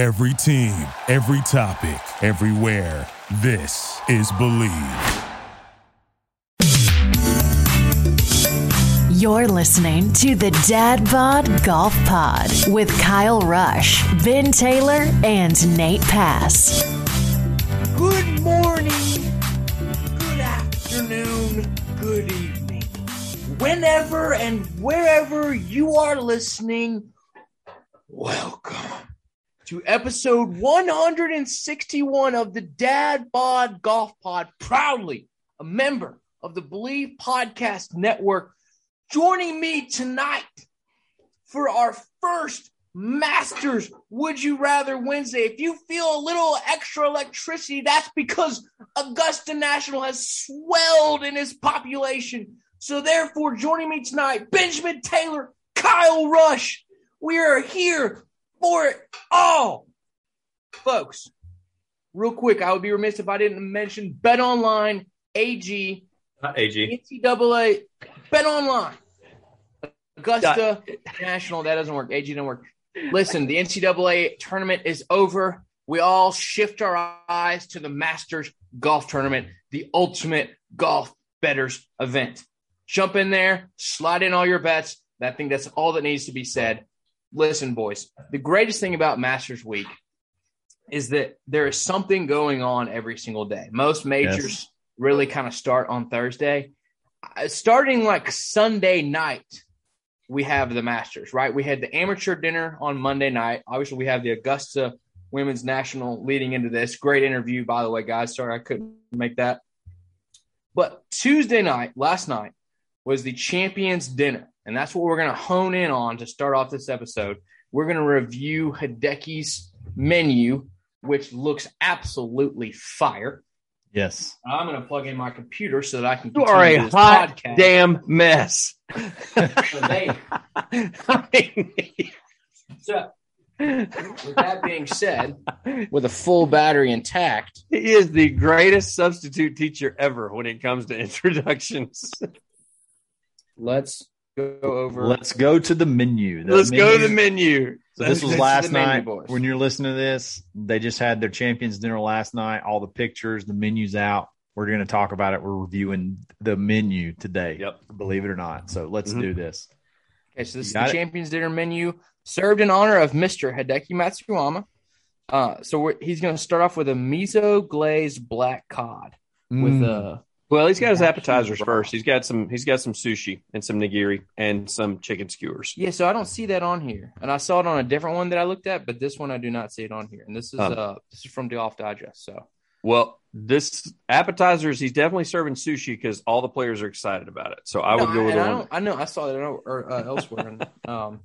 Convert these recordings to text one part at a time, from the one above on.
Every team, every topic, everywhere. This is Believe. You're listening to the Dad Bod Golf Pod with Kyle Rush, Ben Taylor, and Nate Pass. Good morning, good afternoon, good evening. Whenever and wherever you are listening, welcome to episode 161 of the Dad Bod Golf Pod, proudly a member of the Believe Podcast Network. Joining me tonight for our first Masters Would You Rather Wednesday. If you feel a little extra electricity, that's because Augusta National has swelled in its population. So, therefore, joining me tonight, Benjamin Taylor, Kyle Rush. We are here for it all. Folks, real quick, I would be remiss if I didn't mention Bet Online, AG, Not AG. NCAA, Bet Online, Augusta National. That doesn't work. AG didn't work. Listen, the NCAA tournament is over. We all shift our eyes to the Masters Golf Tournament, the ultimate golf betters event. Jump in there, slide in all your bets. I think that's all that needs to be said. Listen, boys, the greatest thing about Masters Week is that there is something going on every single day. Most majors Yes. really kind of start on Thursday. Uh, Starting like Sunday night, we have the Masters, right? We had the amateur dinner on Monday night. Obviously, we have the Augusta Women's National leading into this. Great interview, by the way, guys. Sorry I couldn't make that. But Tuesday night, last night, was the Champions Dinner. And that's what we're going to hone in on to start off this episode. We're going to review Hideki's menu, which looks absolutely fire. Yes. I'm going to plug in my computer so that I can You are a hot podcast. damn mess. So they- I mean, So, with that being said, with a full battery intact, he is the greatest substitute teacher ever when it comes to introductions. let's go over. Let's go to the menu. The Let's go to the menu. So this was last the menu, night. boys. When you're listening to this, they just had their champions dinner last night. All the pictures, the menus out. We're going to talk about it. We're reviewing the menu today. Yep. Believe it or not. So let's Mhm. do this. Okay, so this is the it? Champions Dinner menu served in honor of Mr. Hideki Matsuyama. Uh, so we're, he's going to start off with a miso glazed black cod with Mm. Uh, Well, he's got his appetizers first. He's got some. He's got some sushi and some nigiri and some chicken skewers. yeah. So I don't see that on here, and I saw it on a different one that I looked at, but this one I do not see it on here. And this is Um, uh, this is from the Golf Digest. So Well, this appetizers, he's definitely serving sushi because all the players are excited about it. So I would No, go with and the I, one. I know I saw that o- or, uh, elsewhere. and, um,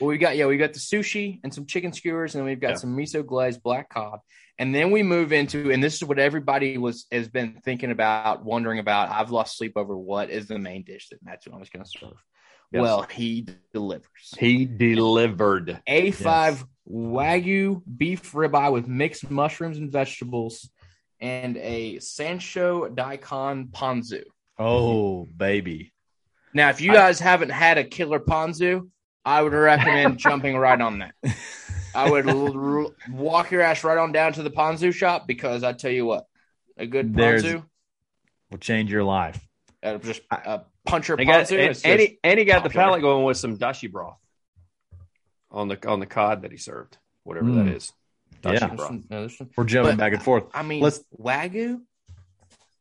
well, we got yeah, we got the sushi and some chicken skewers, and then we've got Yeah. some miso glazed black cod, and then we move into, and this is what everybody was has been thinking about, wondering about. I've lost sleep over what is the main dish that Matsumoto's going to serve. Yes. Well, he delivers He delivered. a five wagyu beef ribeye with mixed mushrooms and vegetables, and a sansho daikon ponzu. Oh, baby. Now, if you I- guys haven't had a killer ponzu, I would recommend jumping right on that. I would l- l- walk your ass right on down to the ponzu shop because I tell you what, a good There's- ponzu, Will change your life. uh, just a puncher He got, ponzu. and, and he, and he got the palate going with some dashi broth on the on the cod that he served, whatever Mm. that is. Dashi Yeah. broth. some- no, there's some- We're jumping But- back and forth. I mean, Let's- wagyu.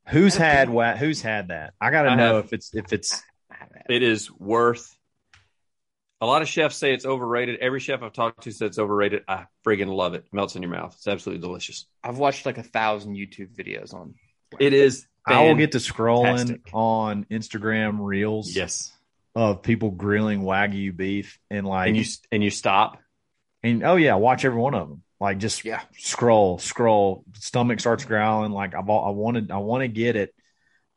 Who's had think- wa- Who's had that? I got to I know have. if it's if it's It is worth. A lot of chefs say it's overrated. Every chef I've talked to said it's overrated. I friggin' love it. Melts in your mouth. It's absolutely delicious. I've watched like a thousand YouTube videos on. It is. I will get to scrolling on Instagram reels Yes, of people grilling wagyu beef and like and you and you stop. And oh yeah, watch every one of them. Like just Yeah. scroll, scroll. Stomach starts growling. Like I've, al- I wanted, I want to get it,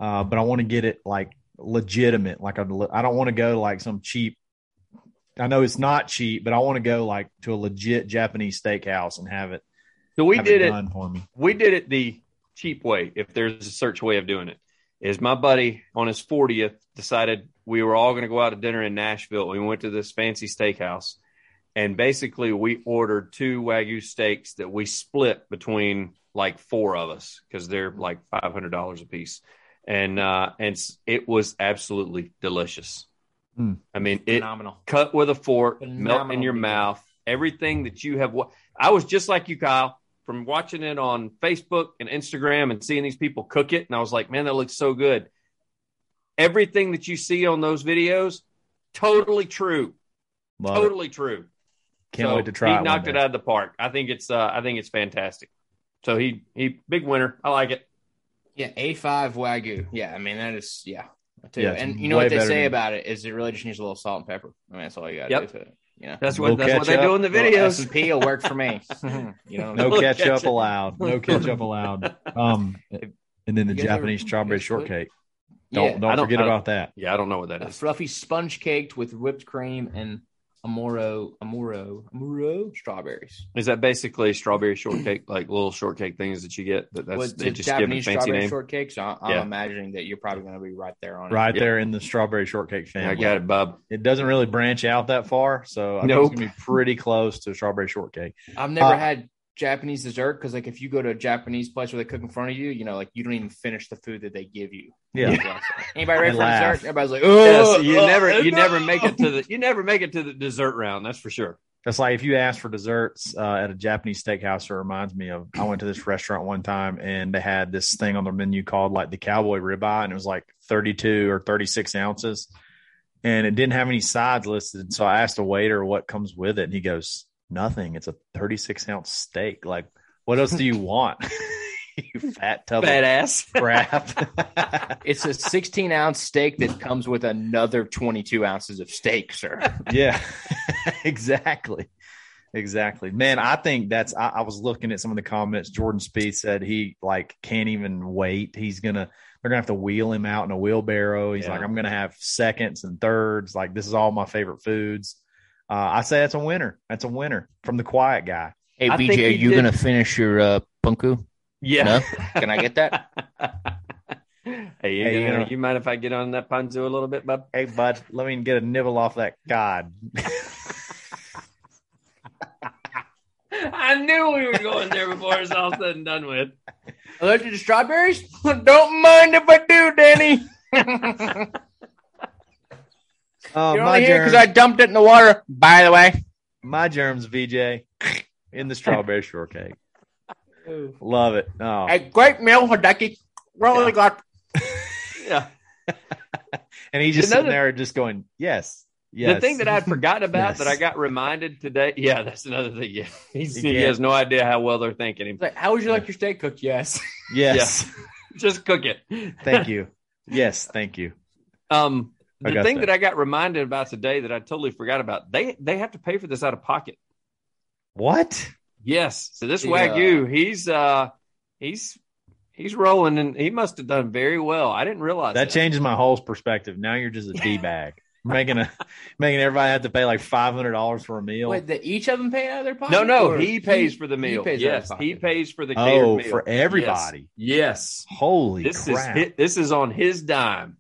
uh, but I want to get it like legitimate. Like I, I don't want to go like some cheap. I know it's not cheap, but I want to go like to a legit Japanese steakhouse and have it. So we did it. done for me. we did it the cheap way, if there's a search way of doing it, is my buddy on his 40th decided we were all going to go out to dinner in Nashville. We went to this fancy steakhouse and basically we ordered two wagyu steaks that we split between like four of us because they're like five hundred dollars a piece, and uh, and it was absolutely delicious. Mm. I mean, it Phenomenal. cut with a fork, melt in your meal. mouth. Everything that you have. wa- I was just like you, Kyle, from watching it on Facebook and Instagram and seeing these people cook it, and I was like, man, that looks so good. Everything that you see on those videos, totally true. Love it. totally true. Can't So wait to try He it. knocked it out of the park. I think it's. Uh, I think it's fantastic. So he he big winner. I like it. Yeah, A5 Wagyu. Yeah, I mean, that is, yeah. Too. Yeah, and you know what they say about it is it really just needs a little salt and pepper. I mean, that's all you got to Yep. do to it. You know, That's No what that's what they ketchup. do in the S videos. and P will work for me. you know, No Little ketchup, ketchup. allowed. No ketchup allowed. Um, and then the You ever- Japanese you strawberry shortcake. Don't yeah, don't, don't- forget don't- about that. Yeah, I don't know what that a is. fluffy sponge caked with whipped cream and amoro, amoro, amoro strawberries. Is that basically strawberry shortcake, like little shortcake things that you get? That that's With they the just give it a Japanese fancy strawberry name. shortcake, so I- I'm Yeah. imagining that you're probably going to be right there on it. Right Yeah. there in the strawberry shortcake family. I got it, Bub. It doesn't really branch out that far, so I think Nope. it's gonna be pretty close to strawberry shortcake. I've never Uh, had Japanese dessert because, like, if you go to a Japanese place where they cook in front of you, you know, like you don't even finish the food that they give you. Yeah, Anybody ready They for laugh. dessert? Everybody's like, Yeah, oh, so you oh, never you no." never make it to the you never make it to the dessert round. That's for sure. That's like if you ask for desserts uh, at a Japanese steakhouse. It reminds me of I went to this restaurant one time and they had this thing on their menu called like the cowboy ribeye, and it was like thirty-two or thirty-six ounces, and it didn't have any sides listed. So I asked the waiter what comes with it, and he goes, "Nothing. It's a thirty-six ounce steak. Like, what else do you want? you fat tub of Badass. crap." It's a 16 ounce steak that comes with another 22 ounces of steak, sir. yeah, exactly. Exactly. Man, I think that's I, I was looking at some of the comments. Jordan Spieth said he like can't even wait. He's gonna they're gonna have to wheel him out in a wheelbarrow. He's Yeah. like, I'm gonna have seconds and thirds. Like this is all my favorite foods. Uh, I say that's a winner. That's a winner from the quiet guy. Hey, I BJ, are you did- going to finish your uh, punku? Yeah. No? Can I get that? hey, you, Hey, you gonna- know- you mind if I get on that ponzu a little bit, Bub? Hey bud, let me get a nibble off that god. I knew we were going there before it's all said and done with. Allergic to strawberries? Don't mind if I do, Danny. Oh, You're my only here germs, because I dumped it in the water, by the way. my germs, VJ, in the strawberry shortcake. Love it. Oh, A great meal for Ducky. Really Yeah. got Yeah. and he's just Another- sitting there, just going, "Yes, yes." The thing that I'd forgotten about Yes. that I got reminded today. Yeah, that's another thing. Yeah. He's, You he has no idea how well they're thinking him. like, how would you like your steak cooked? Yes. yes, Just cook it. thank you. Yes, thank you. Um, I the thing that. that. I got reminded about today that I totally forgot about, they they have to pay for this out of pocket. What? Yes. So this Yeah. Wagyu, he's uh he's he's rolling and he must have done very well. I didn't realize That that. changes my whole perspective. Now you're just a d bag, making a making everybody have to pay like five hundred dollars for a meal. Wait, that each of them pay out of their pocket? No, no, he pays for the meal. pays yes, he pays for the catered oh, meal. for everybody. Yes. Holy This crap! is this is on his dime.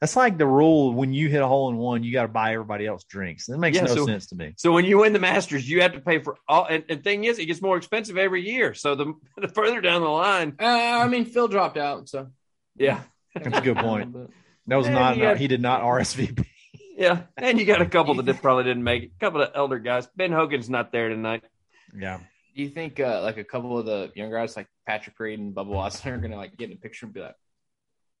That's like the rule when you hit a hole in one, you got to buy everybody else drinks. That makes Yeah, no so- sense to me. So when you win the Masters, you have to pay for all. And, and thing is, it gets more expensive every year. So the, the further down the line, Uh, I mean, Phil dropped out, so. yeah, That's a good point. That was And not. you got- he did not RSVP. yeah. And you got a couple that probably didn't make it. A couple of elder guys. Ben Hogan's not there tonight. Yeah. Do you think uh, like a couple of the young guys like Patrick Reed and Bubba Watson are gonna like get in a picture and be like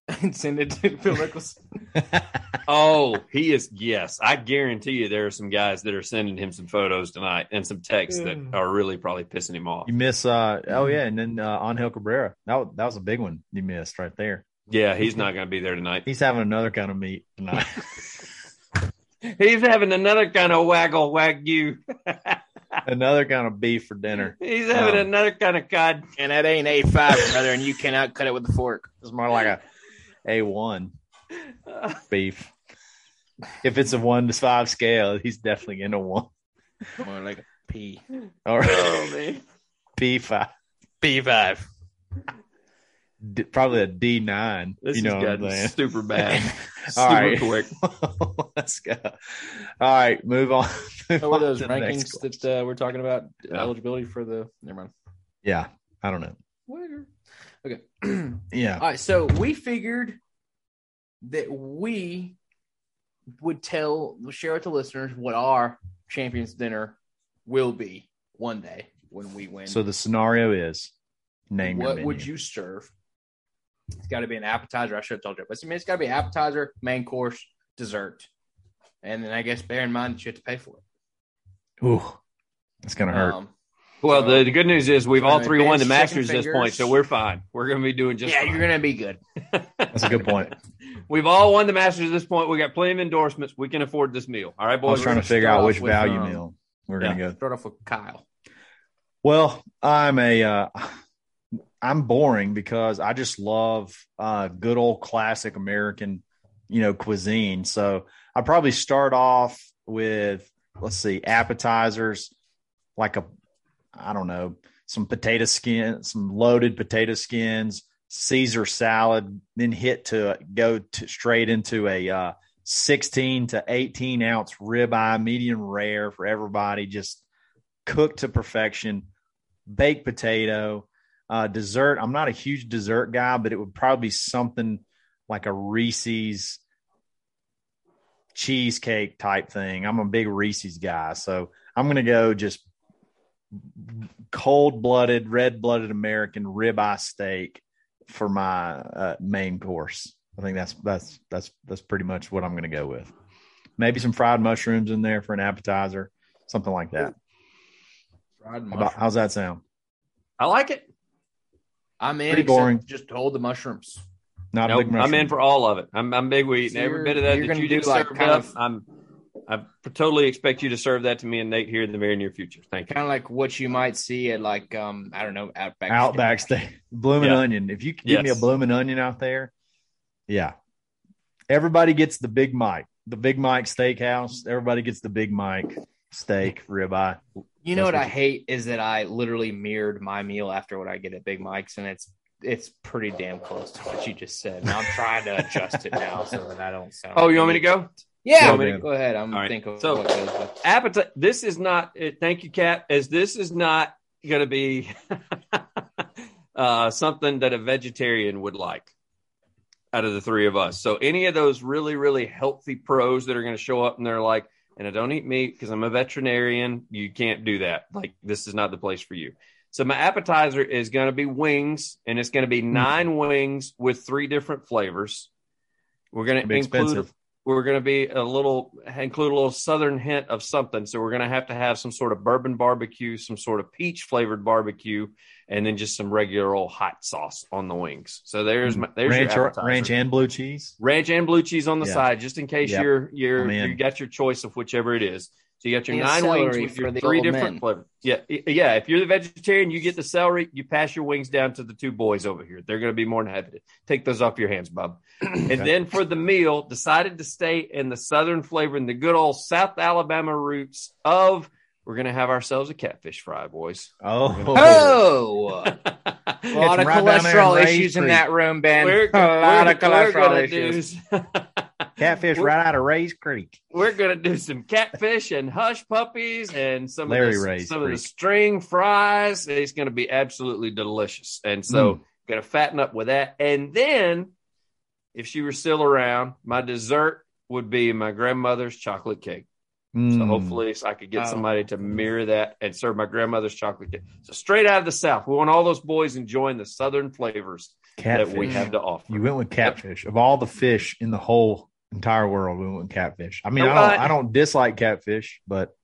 and send it to Phil Mickelson? Oh, he is. Yes, I guarantee you, there are some guys that are sending him some photos tonight and some texts that are really probably pissing him off. You miss. uh Oh yeah, and then uh, Angel Cabrera. That was, that was a big one you missed right there. Yeah, he's not going to be there tonight. He's having another kind of meat tonight. He's having another kind of waggle wagyu. another kind of beef for dinner. He's having Um, another kind of cod. And that ain't A five, brother, and you cannot cut it with a fork. It's more like a a one beef. If it's a one to five scale, he's definitely in a one More like a P. or Oh man. P five. P five. D, probably a D nine. This you know has what gotten super bad, super All right. quick. Let's go. All right, move on. Move What were on those to the next rankings that uh, we're talking about? Yeah. Eligibility for the. Never mind. Yeah, I don't know. Whatever. Okay. Yeah, All right, so we figured that we would tell, share with the listeners what our champions dinner will be one day when we win. so the scenario is name what would you serve? It's got to be an appetizer. I should have told you, but I mean, it's got to be appetizer, main course, dessert, and then I guess bear in mind that you have to pay for it. Ooh, it's gonna hurt. Um, Well, So- the, the good news is we've all three won the Masters at this point, so we're fine. We're going to be doing just yeah, fine. you're gonna be good. That's a good point. We've all won the Masters at this point. We got plenty of endorsements. We can afford this meal. All right, boys. I was trying to figure out off which with, value um, meal we're gonna go. Start off with Kyle. Well, I'm a uh, I'm boring because I just love uh, good old classic American, you know, cuisine. So I probably start off with let's see, appetizers, like a I don't know, some potato skin, some loaded potato skins, Caesar salad, then hit to go to straight into a uh, 16 to 18 ounce ribeye, medium rare for everybody, just cooked to perfection baked potato, uh, dessert. I'm not a huge dessert guy, but it would probably be something like a Reese's cheesecake type thing. I'm a big Reese's guy, so I'm gonna go just cold blooded, red blooded American ribeye steak for my uh, main course. I think that's that's that's that's pretty much what I'm gonna go with. Maybe some fried mushrooms in there for an appetizer, something like that. Fried How about- mushrooms. how's that sound? I like it. I'm in. Pretty boring. Just hold the mushrooms. Not a Nope, big mushroom. I'm in for all of it. I'm, I'm big with eating So every bit of that you're that gonna you do like kind up. of- I'm I totally expect you to serve that to me and Nate here in the very near future. Thank you. Kind of like what you might see at like um I don't know Outback. Outback Steak. steak, blooming Yeah. onion. If you could give me a blooming onion out there, yeah. Everybody gets the Big Mike, the Big Mike Steakhouse. Everybody gets the Big Mike steak ribeye. You know That's what I what- hate is that I literally mirrored my meal after what I get at Big Mike's, and it's it's pretty damn close to what you just said. And I'm trying to adjust it now so that I don't sound. Oh, you want me to go? Yeah, me to- go ahead. I'm right. thinking of So- what goes with. appetite this is not uh, thank you cap as this is not going to be uh, something that a vegetarian would like out of the three of us so any of those really really healthy pros that are going to show up and they're like and i don't eat meat because i'm a veterinarian you can't do that like this is not the place for you so my appetizer is going to be wings and it's going to be nine wings with three different flavors we're going to include expensive. We're going to be a little include a little southern hint of something. So we're going to have to have some sort of bourbon barbecue, some sort of peach flavored barbecue, and then just some regular old hot sauce on the wings. So there's mm-hmm. my, there's ranch, your appetizer. ranch and blue cheese. ranch and blue cheese on the Yeah. side, just in case Yep. you're you're you got your choice of whichever it is. So you got your And nine wings with your three different flavors. Yeah, yeah. If you're the vegetarian, you get the celery. You pass your wings down to the two boys over here. They're going to be more than happy to take those off your hands, Bob. And then for the meal, decided to stay in the southern flavor and the good old South Alabama roots of. We're going to have ourselves a catfish fry, boys. Oh, Oh, a lot of right down there in cholesterol Ray's issues in that room, Ben. We're, a lot of we're- we're cholesterol issues. do- catfish right out of Ray's Creek. we're gonna do some catfish and hush puppies and some Larry of the, Ray's some of the string fries. It's gonna be absolutely delicious, and so Mm. gonna fatten up with that. And then, if she were still around, my dessert would be my grandmother's chocolate cake. So Mm. hopefully, I could get Oh. somebody to mirror that and serve my grandmother's chocolate cake. So straight out of the south, we want all those boys enjoying the southern flavors catfish. that we have to offer. You went with catfish. Of all the fish in the whole entire world, we went with catfish. I mean, I Nobody- don't, I don't dislike catfish, but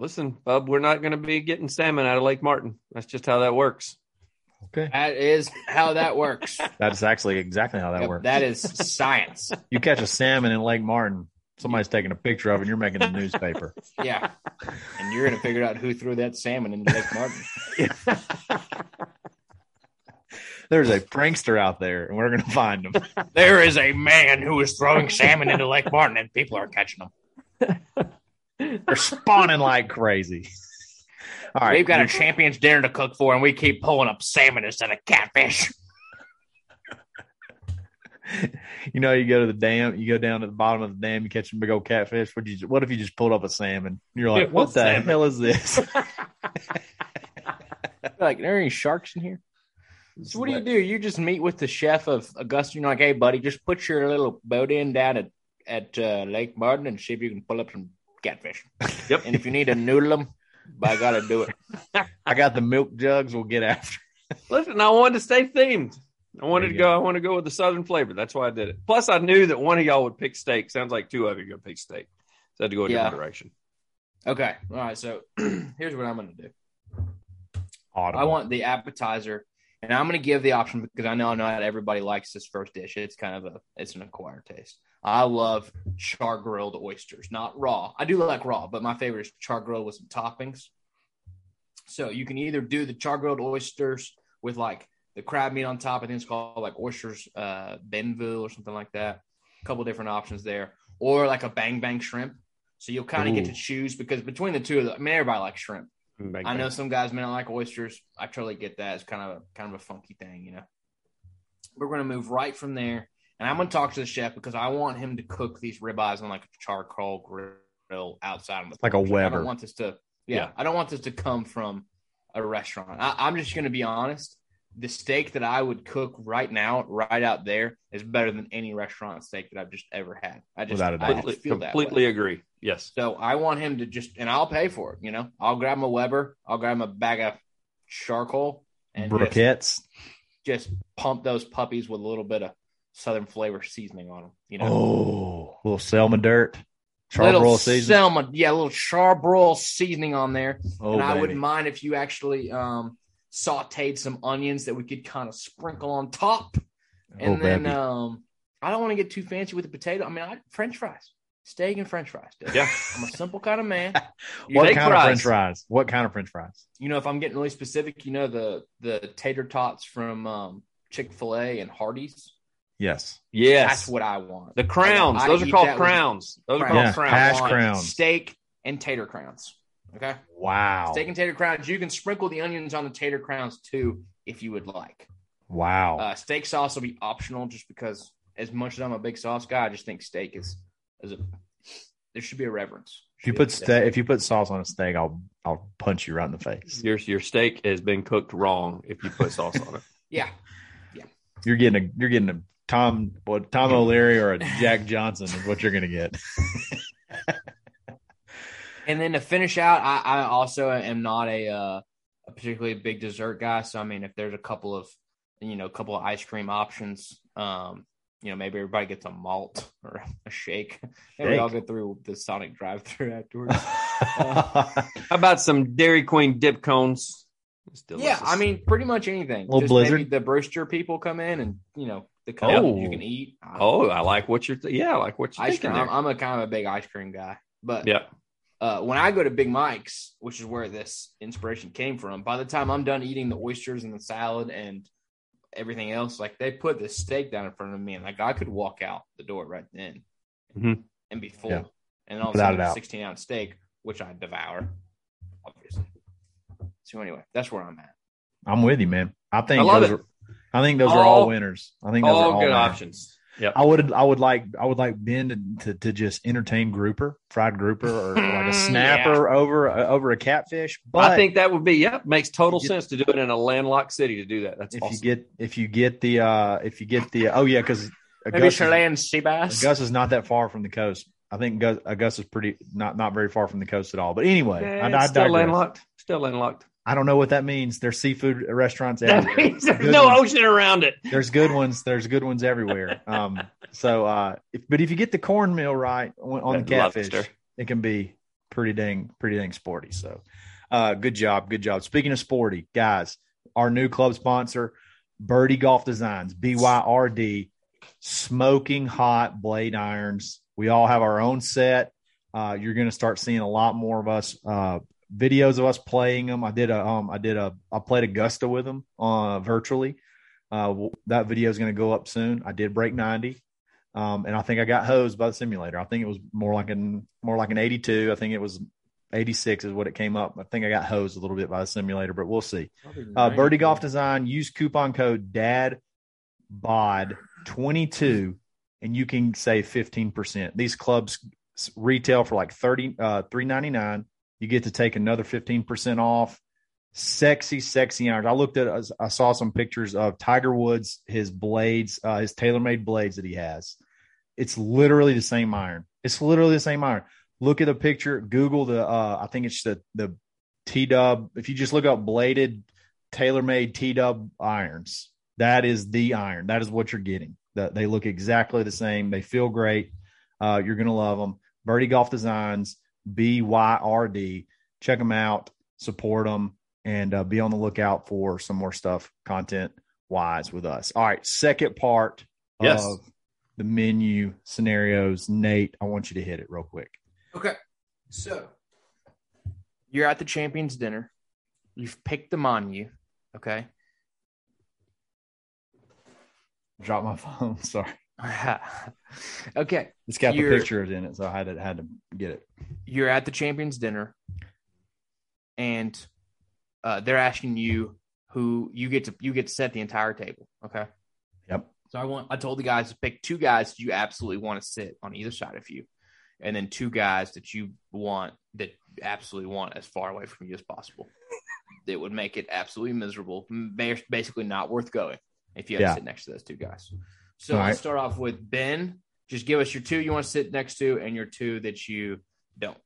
Listen, bub, we're not going to be getting salmon out of Lake Martin. That's just how that works. okay, That is how that works. that's actually exactly how that Yep, works. that is science. you catch a salmon in Lake Martin, somebody's taking a picture of it, and you're making a newspaper. Yeah. And you're going to figure out who threw that salmon in Lake Martin. There's a prankster out there, and we're gonna find him. There is a man who is throwing salmon into Lake Martin, and people are catching them. They're spawning like crazy. All right, We've got a champion's dinner to cook for, and we keep pulling up salmon instead of catfish. you know, you go to the dam, you go down to the bottom of the dam, you catch a big old catfish. What you? What if you just pulled up a salmon? You're like, Yeah, what what the salmon? hell is this? like, are there any sharks in here? So what do you do? You just meet with the chef of Augusta. You're like, hey, buddy, just put your little boat in down at at uh, Lake Martin and see if you can pull up some catfish. Yep. And if you need to noodle them, by gotta do it. I got the milk jugs. We'll get after. Listen, I wanted to stay themed. I wanted to go. go. I want to go with the southern flavor. That's why I did it. Plus, I knew that one of y'all would pick steak. Sounds like two of you going to pick steak. So I had to go a Yeah. different direction. Okay. All right. So here's what I'm gonna do. Audible. I want the appetizer, and I'm going to give the option because I know not everybody likes this first dish. It's kind of a it's an acquired taste. I love char grilled oysters, not raw. I do like raw, but my favorite is char grilled with some toppings. So you can either do the char grilled oysters with like the crab meat on top. I think it's called like oysters uh, Bienville or something like that. A couple different options there, or like a bang bang shrimp. So you'll kind of get to choose because between the two of them, I mean, everybody likes shrimp. I know some guys may not like oysters. I totally get that. It's kind of a kind of a funky thing, you know. We're gonna move right from there, and I'm gonna talk to the chef because I want him to cook these ribeyes on like a charcoal grill outside of the Like a porch. I don't want this to, yeah, Yeah. I don't want this to come from a restaurant. I, I'm just gonna be honest. The steak that I would cook right now, right out there, is better than any restaurant steak that I've just ever had. I just, Without a I doubt. just feel that completely agree. Yes. So I want him to just, and I'll pay for it. You know, I'll grab my Weber, I'll grab him a bag of charcoal, and just, briquettes. just pump those puppies with a little bit of southern flavor seasoning on them. You know, Oh, little Selma dirt, charbroil season. Selma, yeah, a little charbroil seasoning on there. Oh, and I baby. wouldn't mind if you actually um, sauteed some onions that we could kind of sprinkle on top, and oh, then baby. um, I don't want to get too fancy with the potato. I mean, I, French fries, steak and French fries. dude. Yeah. I'm a simple kind of man. what kind fries. of French fries? What kind of French fries? you know, if I'm getting really specific, you know the the tater tots from um, Chick Fil A and Hardee's. Yes. Yes. That's what I want. the crowns. I Those are eat called that with- crowns. Those are called Yeah, crowns. hash crowns. steak and tater crowns. Okay, Wow. steak and tater crowns. You can sprinkle the onions on the tater crowns too, if you would like. Wow. Uh, steak sauce will be optional, just because as much as I'm a big sauce guy, I just think steak is is a there should be a reverence. if you put steak, if you put sauce on a steak, I'll I'll punch you right in the face. Your your steak has been cooked wrong if you put sauce on it. yeah, yeah. You're getting a you're getting a Tom what Tom O'Leary or a Jack Johnson is what you're gonna get. And then to finish out, I, I also am not a, uh, a particularly big dessert guy. So I mean, if there's a couple of you know, a couple of ice cream options, um, you know, maybe everybody gets a malt or a shake. Maybe Shake. I'll go through the Sonic drive-through afterwards. How about some Dairy Queen dip cones? Yeah. I mean, pretty much anything. Little Just maybe Blizzard? the Brewster people come in and you know the cones Oh. you can eat. oh, I like what you're. Th- yeah, I like what you're ice cream. I'm. I'm a kind of a big ice cream guy, but yeah, uh, when I go to Big Mike's, which is where this inspiration came from, by the time I'm done eating the oysters and the salad and everything else, like they put the steak down in front of me, and like I could walk out the door right then Mhm. and be full. Yeah. And all of a sudden, a a 16 ounce steak, which I devour, obviously. So anyway, that's where I'm at. I'm with you, man. I think I those it. are I think those are all All- winners. I think those are all all good winners. options. Yep. I would I would like I would like Ben to, to, to just entertain grouper, fried grouper, or like a snapper over uh, over a catfish. But I think that would be. Yep, makes total You- sense to do it in a landlocked city to do that. That's if awesome. you get if you get the uh if you get the oh yeah because Maybe Augusta's, Chilean sea bass. Augusta's not that far from the coast. I think Gus- is pretty not not very far from the coast at all. But anyway, Eh, I, it's I still digress. landlocked. Still landlocked. I don't know what that means. There's seafood restaurants everywhere. there's no ones. ocean around it. There's good ones. There's good ones everywhere. Um, so, uh, if, but if you get the cornmeal right on, the catfish, Lobster. it can be pretty dang, pretty dang sporty. So, uh, good job, good job. Speaking of sporty, guys, our new club sponsor, Birdie Golf Designs, BYRD, smoking hot blade irons. We all have our own set. Uh, you're going to start seeing a lot more of us, uh, videos of us playing them. I did a, um, I did a, I played Augusta with them, uh, virtually. Uh, that video is going to go up soon. I did break 90. Um, and I think I got hosed by the simulator. I think it was more like an, more like an 82. I think it was 86 is what it came up. I think I got hosed a little bit by the simulator, but we'll see. Uh, Birdie Golf Design, use coupon code DAD BOD 22 and you can save 15%. These clubs retail for like 30 uh 399. You get to take another 15% off. Sexy, sexy irons. I looked at I saw some pictures of Tiger Woods, his blades, uh his TaylorMade blades that he has. It's literally the same iron. It's literally the same iron. Look at the picture, Google the uh I think it's the the T dub. If you just look up bladed TaylorMade T dub irons, that is the iron. That is what you're getting. That they look exactly the same. They feel great. Uh, you're gonna love them. Birdie Golf Designs, B Y R D. Check them out, support them, and uh, be on the lookout for some more stuff, content wise, with us. All right, second part Yes. of the menu scenarios. Nate, I want you to hit it real quick. Okay. So you're at the champions dinner. You've picked the menu. Okay. Drop my phone. Sorry, okay. it's got the You're- pictures in it, so I had to had to get it. You're at the champions dinner and uh, they're asking you who you get to you get to set the entire table. Okay. Yep. So I want I told the guys to pick two guys you absolutely want to sit on either side of you, and then two guys that you want that absolutely want as far away from you as possible. that would make it absolutely miserable, basically not worth going if you had Yeah. to sit next to those two guys. So All right. let's start off with Ben. Just give us your two you want to sit next to, and your two that you don't.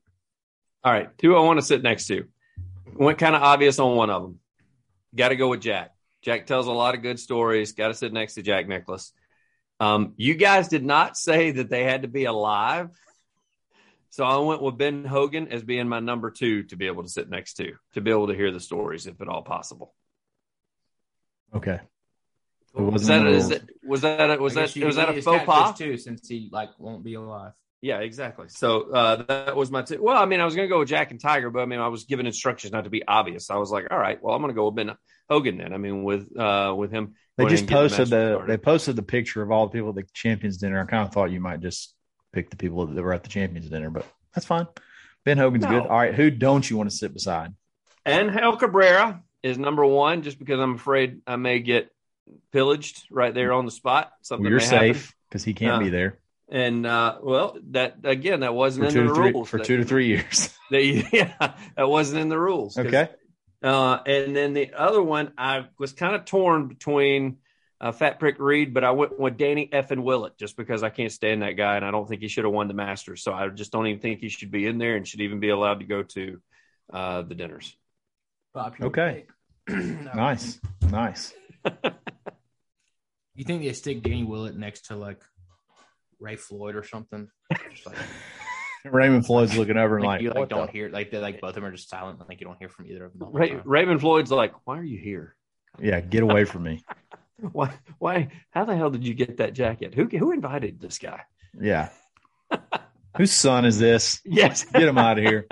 All right, two I want to sit next to. Went kind of obvious on one of them. Got to go with Jack. Jack tells a lot of good stories. Got to sit next to Jack Nicklaus. Um, you guys did not say that they had to be alive, so I went with Ben Hogan as being my number two to be able to sit next to, to be able to hear the stories if at all possible. Okay. It Was wasn't that, in the is that was that a, was that guess was that a use faux pas? too, since he like won't be alive. Yeah, exactly. So uh, that was my. T- well, I mean, I was going to go with Jack and Tiger, but I mean, I was given instructions not to be obvious. I was like, all right, well, I'm going to go with Ben Hogan then. I mean, with uh, with him. They just posted match the started. they posted the picture of all the people at the champions dinner. I kind of thought you might just pick the people that were at the champions dinner, but that's fine. Ben Hogan's No. good. All right, who don't you want to sit beside? Angel Cabrera is number one, just because I'm afraid I may get pillaged right there on the spot. Something Well, you're safe because he can't Uh, be there And uh, well, that again, that wasn't for in two the to three rules. for that, two to three years. that yeah, that wasn't in the rules. okay, Uh, and then the other one, I was kind of torn between uh, Fat Prick Reed, but I went with Danny effing Willett just because I can't stand that guy, and I don't think he should have won the Masters. So I just don't even think he should be in there and should even be allowed to go to uh, the dinners. Popular Okay. nice, nice. You think they stick Danny Willett next to like Ray Floyd or something? Just like, Raymond Floyd's looking over and like, like, you like don't the- hear like they like both of them are just silent. Like you don't hear from either of them. the Ray, time. Raymond Floyd's like, "Why are you here? yeah, get away from me. Why? Why? How the hell did you get that jacket? Who who invited this guy?" Yeah, whose son is this? Yes, Get him out of here.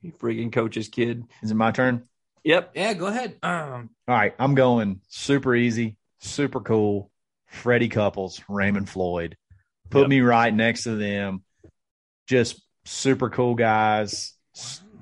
You freaking coach's kid. Is it my turn? Yep. Yeah, go ahead. Um, All right, I'm going super easy, super cool. Freddie Couples, Raymond Floyd. Put Yep. me right next to them. Just super cool guys.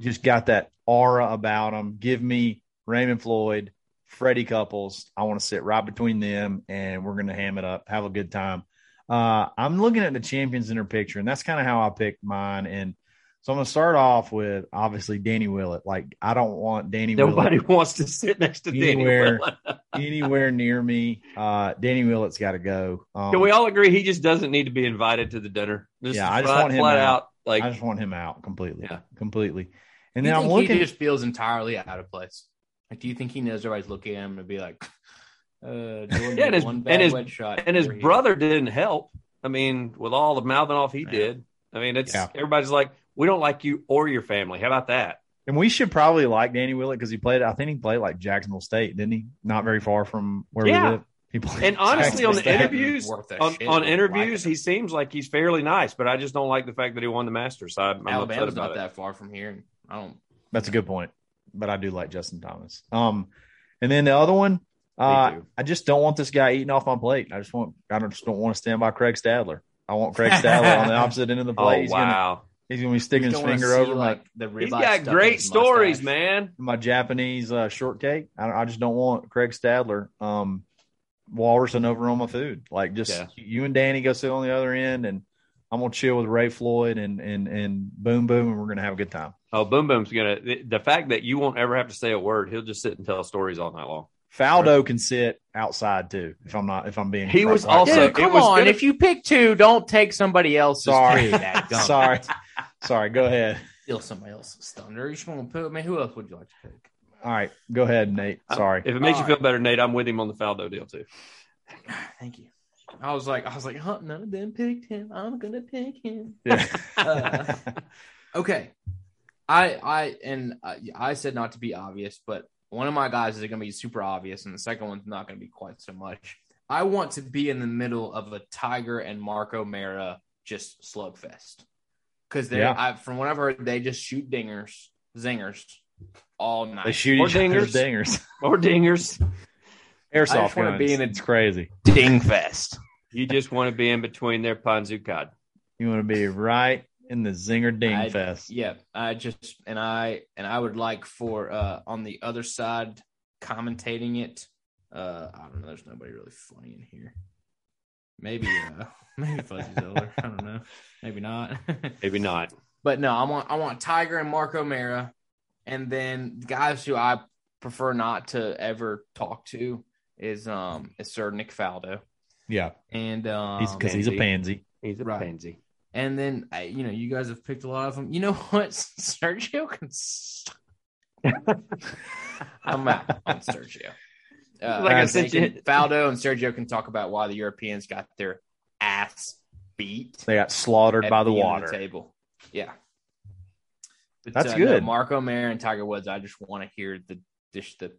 Just got that aura about them. Give me Raymond Floyd, Freddie Couples. I want to sit right between them and we're going to ham it up, have a good time. Uh, I'm looking at the champions in their picture, and that's kind of how I picked mine. And so I'm going to start off with obviously Danny Willett. Like, I don't want Danny Willett Nobody wants to sit next to Danny Anywhere. Willett. anywhere near me. Uh, Danny Willett's got to go. Um, Can we all agree he just doesn't need to be invited to the dinner? Just Yeah, I just flat, want him out. out. Like, I just want him out completely. Yeah. completely. And do then I'm looking. he just feels entirely out of place. Like, do you think he knows everybody's looking at him and be like, uh, Yeah, and his- one bad and his- wedge shot, and his We're here. brother didn't help. I mean, with all the mouthing off he Yeah. did. I mean, it's Yeah. everybody's like, we don't like you or your family. How about that? and we should probably like Danny Willett because he played. I think he played like Jacksonville State, didn't he? Not very far from where Yeah. we live. He played And honestly, on the State. interviews, on, on interviews, like he seems like he's fairly nice, but I just don't like the fact that he won the Masters. So I'm, I'm upset Alabama's about not it. that far from here. I don't. That's a good point. But I do like Justin Thomas. Um, and then the other one, uh. I just don't want this guy eating off my plate. I just want, I just don't want to stand by Craig Stadler. I want Craig Stadler on the opposite end of the Oh plate. he's gonna, wow, he's gonna be sticking his finger see, over my like the he's ribeye got stuck great stories, mustache. man. my Japanese uh, shortcake. I, I just don't want Craig Stadler. Um, walrusing over on my food. Like just Yeah. you and Danny go sit on the other end, and I'm gonna chill with Ray Floyd and and and Boom Boom, and we're gonna have a good time. Oh, Boom Boom's gonna the, the fact that you won't ever have to say a word. He'll just sit and tell stories all night long. Faldo can sit outside too. If I'm not, if I'm being, He was like- also- Dude, come on. gonna- If you pick two, don't take somebody else's. Sorry. two, sorry, sorry. Go ahead. Steal somebody else's thunder. You just want to put. I mean, who else would you like to pick? All right, go ahead, Nate. Sorry. If it makes All you feel better, Nate, I'm with him on the Faldo deal too. Thank you. I was like, I was like, huh, none of them picked him. I'm gonna pick him. Yeah. Uh, okay. I I and uh, I said not to be obvious, but one of my guys is going to be super obvious, and the second one's not going to be quite so much. I want to be in the middle of a Tiger and Mark O'Meara just slugfest because they, Yeah. I, from what I've heard, they just shoot dingers, zingers all night. they shoot Or dingers. dingers. Or dingers. Airsoft just wanna be in a- it's crazy. ding fest. You just want to be in between their Panzukad. You want to be right in the zinger ding I- fest. Yeah, I just and I and I would like for uh on the other side commentating it. Uh I don't know, there's nobody really funny in here. Maybe uh maybe Fuzzy Zoeller. I don't know. Maybe not. Maybe not. but no, I want I want Tiger and Mark O'Meara, and then guys who I prefer not to ever talk to is um is Sir Nick Faldo. Yeah, And um he's because he's a pansy. He's a Right. pansy. and then I, you know, you guys have picked a lot of them. You know what? Sergio can. St- I'm out on Sergio. Uh, Like I said, you- Faldo and Sergio can talk about why the Europeans got their ass beat They got slaughtered at by the end of water. table. Yeah, But, That's uh, good. No, Mark O'Meara and Tiger Woods. I just want to hear the dish the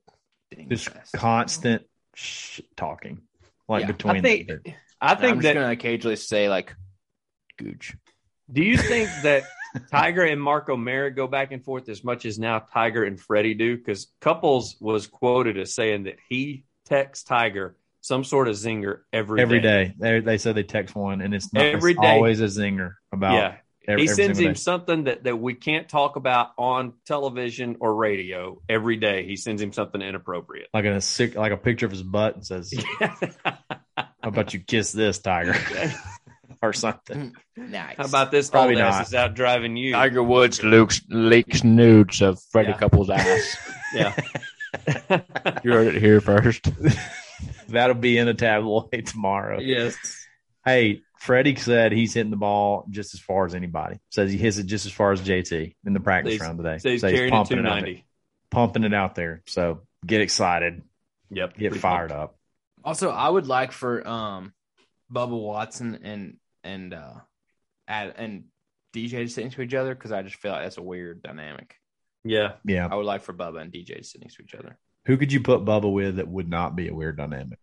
ding Just fest. constant sh- talking, like Yeah. between. I think. them. I think I'm just that. gonna occasionally say like, "Gooch." Do you think that Tiger and Mark O'Meara go back and forth as much as now Tiger and Freddie do? Because Couples was quoted as saying that he texts Tiger some sort of zinger every every day. They they said they text one, and it's not Every it's day. always a zinger about. Yeah, every, he sends him day. something that, that we can't talk about on television or radio every day. He sends him something inappropriate. like a sick, like a picture of his butt and says, "How about you kiss this tiger?" or something. Nice. How about this Probably old ass not. is out driving you? Tiger Woods leaks, leaks nudes of Freddie Yeah. Couples' ass? Yeah. you heard it here first. That'll be in a tabloid tomorrow. yes. Hey, Freddie said he's hitting the ball just as far as anybody. Says he hits it just as far as JT in the practice He's- round today. So he's So carrying it pumping it, out there, pumping it out there. So get excited, Yep. get fired pumped. up. Also, I would like for um Bubba Watson and and uh add, and DJ to sit next to each other because I just feel like that's a weird dynamic. Yeah. Yeah. I would like for Bubba and DJ to sit next to each other. Who could you put Bubba with that would not be a weird dynamic?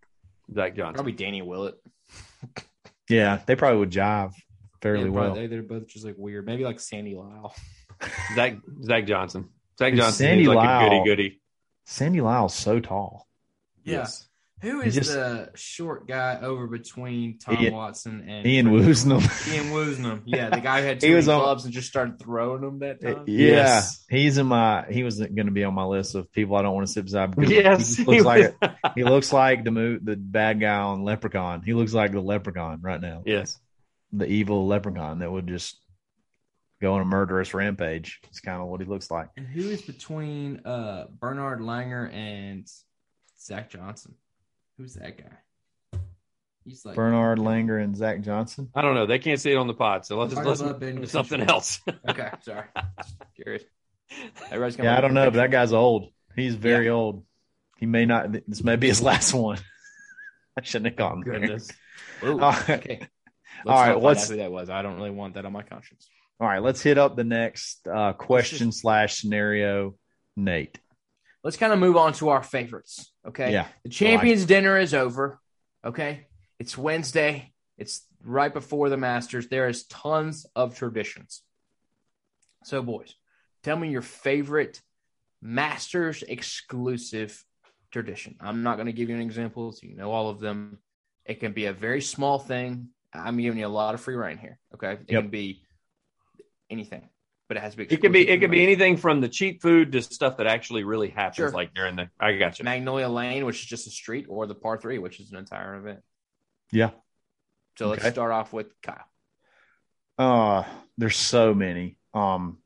Zach Johnson. Probably Danny Willett. Yeah, they probably would jive fairly Yeah, well. probably- They're both just like weird. Maybe like Sandy Lyle. Zach Zach Johnson. Zach Johnson Sandy is like Lyle- a goody goody. Sandy Lyle's so tall. Yes. Who He is just- the short guy over between Tom Ian- Watson and Ian Woosnam. Ian Woosnam. Yeah, the guy who had He two was on- clubs and just started throwing them that time. Yeah, Yes. he's in my. He was going to be on my list of people I don't want to sit beside. because Yes. he looks like he looks like the mo- the bad guy on Leprechaun. He looks like the Leprechaun right now. yes. The evil Leprechaun that would just go on a murderous rampage. It's kind of what he looks like. And who is between uh Bernard Langer and Zach Johnson? Who's that guy? He's like Bernard Langer and Zach Johnson. I don't know. They can't see it on the pod, so let's let's about do something else. Okay, sorry. Curious. Everybody's gonna Yeah, I don't know, but that guy's old. He's very old. He may not. This may be his last one. I shouldn't have gone there. Ooh, All right. okay. Let's All right, not find what's- who that was? I don't really want that on my conscience. All right, let's hit up the next uh, question slash scenario. Nate. Let's kind of move on to our favorites. Okay. Yeah. The champions dinner is over. Okay. It's Wednesday. It's right before the Masters. There is tons of traditions. So, boys, tell me your favorite Masters exclusive tradition. I'm not going to give you an example. So you know all of them. It can be a very small thing. I'm giving you a lot of free reign here. Okay. It Yep. can be anything. But it has to be. It could be it could be anything from the cheap food to stuff that actually really happens, Sure. like during the. I got you. Magnolia Lane, which is just a street, or the Par Three, which is an entire event. Yeah. So let's start off with Kyle. Uh, there's so many. Um,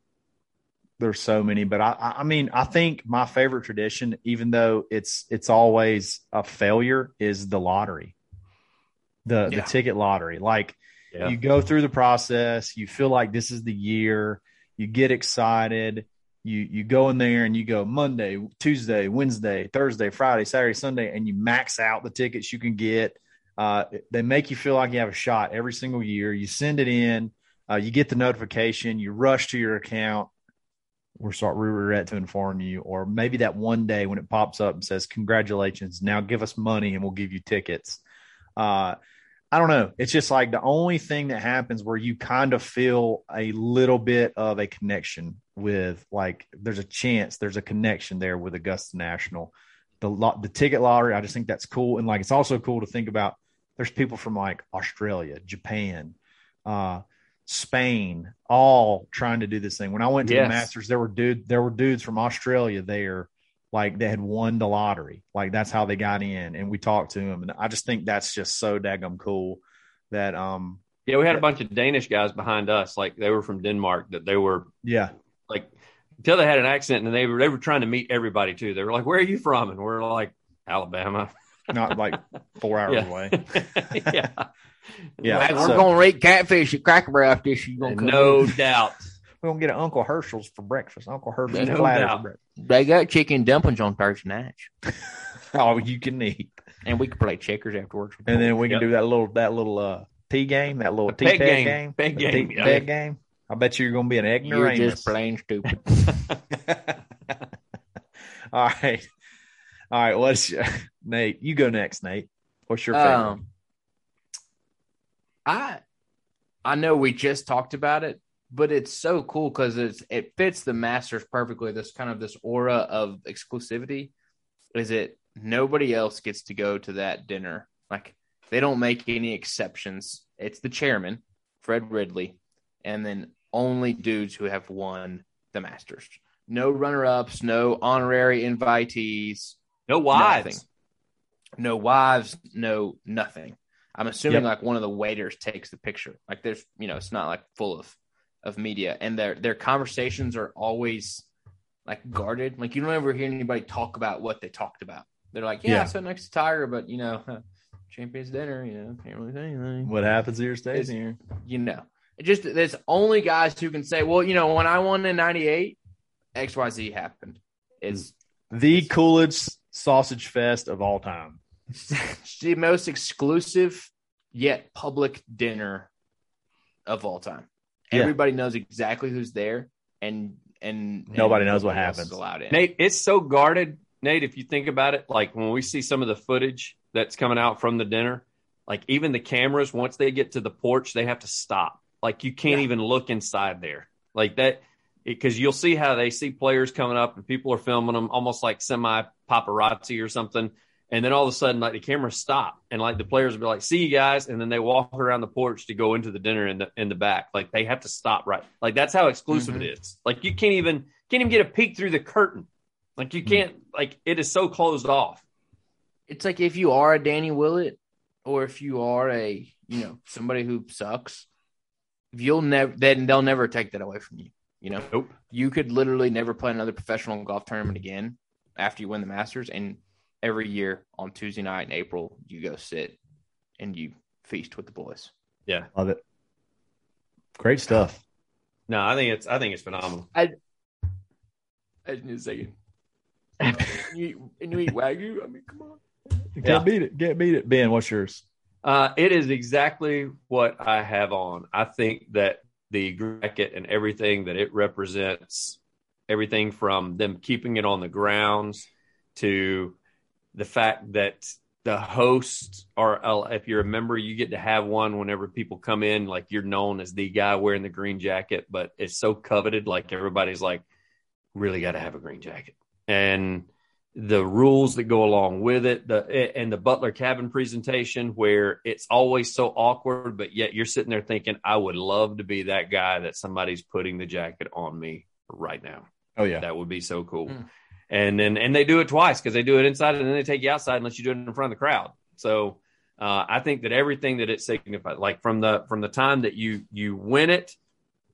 there's so many, but I, I I mean, I think my favorite tradition, even though it's it's always a failure, is the lottery, the Yeah. the ticket lottery. Like Yeah. you go through the process, you feel like this is the year, you get excited, you you go in there and you go Monday, Tuesday, Wednesday, Thursday, Friday, Saturday, Sunday, and you max out the tickets you can get. Uh, they make you feel like you have a shot every single year. You send it in, uh, you get the notification, you rush to your account. We're sorry, we regret to inform you, or maybe that one day when it pops up and says, "Congratulations! Now give us money and we'll give you tickets." Uh, I don't know. It's just like the only thing that happens where you kind of feel a little bit of a connection with, like, there's a chance, there's a connection there with Augusta National. The lot, the ticket lottery, I just think that's cool, and like it's also cool to think about. There's people from like Australia, Japan, uh, Spain, all trying to do this thing. When I went to Yes. the Masters, there were dude, there were dudes from Australia there, like they had won the lottery. Like that's how they got in, and we talked to them, and I just think that's just so daggum cool that um Yeah, we had a bunch of Danish guys behind us, like they were from Denmark. That they were yeah like until they had an accent, and they were they were trying to meet everybody too. They were like, "Where are you from?" And we're like, "Alabama." not like four hours Yeah. away. yeah, Yeah, Like, so- we're going to eat catfish at Cracker Barrel after this. You gonna come no in. doubt. We're gonna get an Uncle Herschel's for breakfast. Uncle Herschel's No platter for breakfast. They got chicken dumplings on Thursday nights, Oh, you can eat, and we can play checkers afterwards. and then we can Yep. do that little that little uh tea game, that little tea peg peg game. game, Peg The game, tea- yeah. peg game. I bet you you're gonna be an You're just plain stupid. All right, all right. What's your, Nate? You go next, Nate. What's your favorite? Um, I I know we just talked about it, but it's so cool because it's it fits the Masters perfectly. This kind of this aura of exclusivity is it nobody else gets to go to that dinner. Like they don't make any exceptions. It's the chairman, Fred Ridley, and then only dudes who have won the Masters. No runner ups, no honorary invitees, No wives. Nothing. No wives, no nothing. I'm assuming Yep. like one of the waiters takes the picture. Like there's, you know, it's not like full of of media, and their their conversations are always like guarded. Like you don't ever hear anybody talk about what they talked about. They're like, yeah, Yeah. I sat next to Tiger, but you know, champions dinner, you know, can't really say anything. what happens here stays It's- here. You know, it just there's only guys who can say, well, you know, when I won in '98, X Y Z happened. It's The Coolidge Sausage Fest of all time. it's the most exclusive yet public dinner of all time. Yeah. Everybody knows exactly who's there, and and Nobody and knows what happens. is allowed in. Nate, it's so guarded. Nate, if you think about it, like when we see some of the footage that's coming out from the dinner, like even the cameras, once they get to the porch, they have to stop. Like you can't Yeah. even look inside there. Like that, because you'll see how they see players coming up and people are filming them almost like semi paparazzi or something. And then all of a sudden, like the cameras stop and like the players will be like, see you guys. And then they walk around the porch to go into the dinner in the, in the back. Like they have to stop right. Like that's how exclusive Mhm. it is. Like you can't even, can't even get a peek through the curtain. Like you can't, like it is so closed off. It's like if you are a Danny Willett, or if you are a you know somebody who sucks, you'll never then they'll never take that away from you. You know, Nope. you could literally never play another professional golf tournament again after you win the Masters. And every year on Tuesday night in April, you go sit and you feast with the boys. Yeah. Love it. Great stuff. No, I think it's, I think it's phenomenal. I just need a second. you, eat, and you eat wagyu. I mean, come on. Can't Yeah. beat it. Can't beat it. Ben, what's yours? Uh, it is exactly what I have on. I think that the jacket and everything that it represents, everything from them keeping it on the grounds to the fact that the hosts or uh, if you're a member, you get to have one whenever people come in, like you're known as the guy wearing the green jacket, but it's so coveted. Like everybody's like, really got to have a green jacket. And the rules that go along with it, the and the Butler cabin presentation where it's always so awkward, but yet you're sitting there thinking, I would love to be that guy that somebody's putting the jacket on me right now. Oh yeah, That would be so cool. Hmm. And then and they do it twice because they do it inside and then they take you outside unless you do it in front of the crowd. So uh, I think that everything that it signifies, like from the from the time that you you win it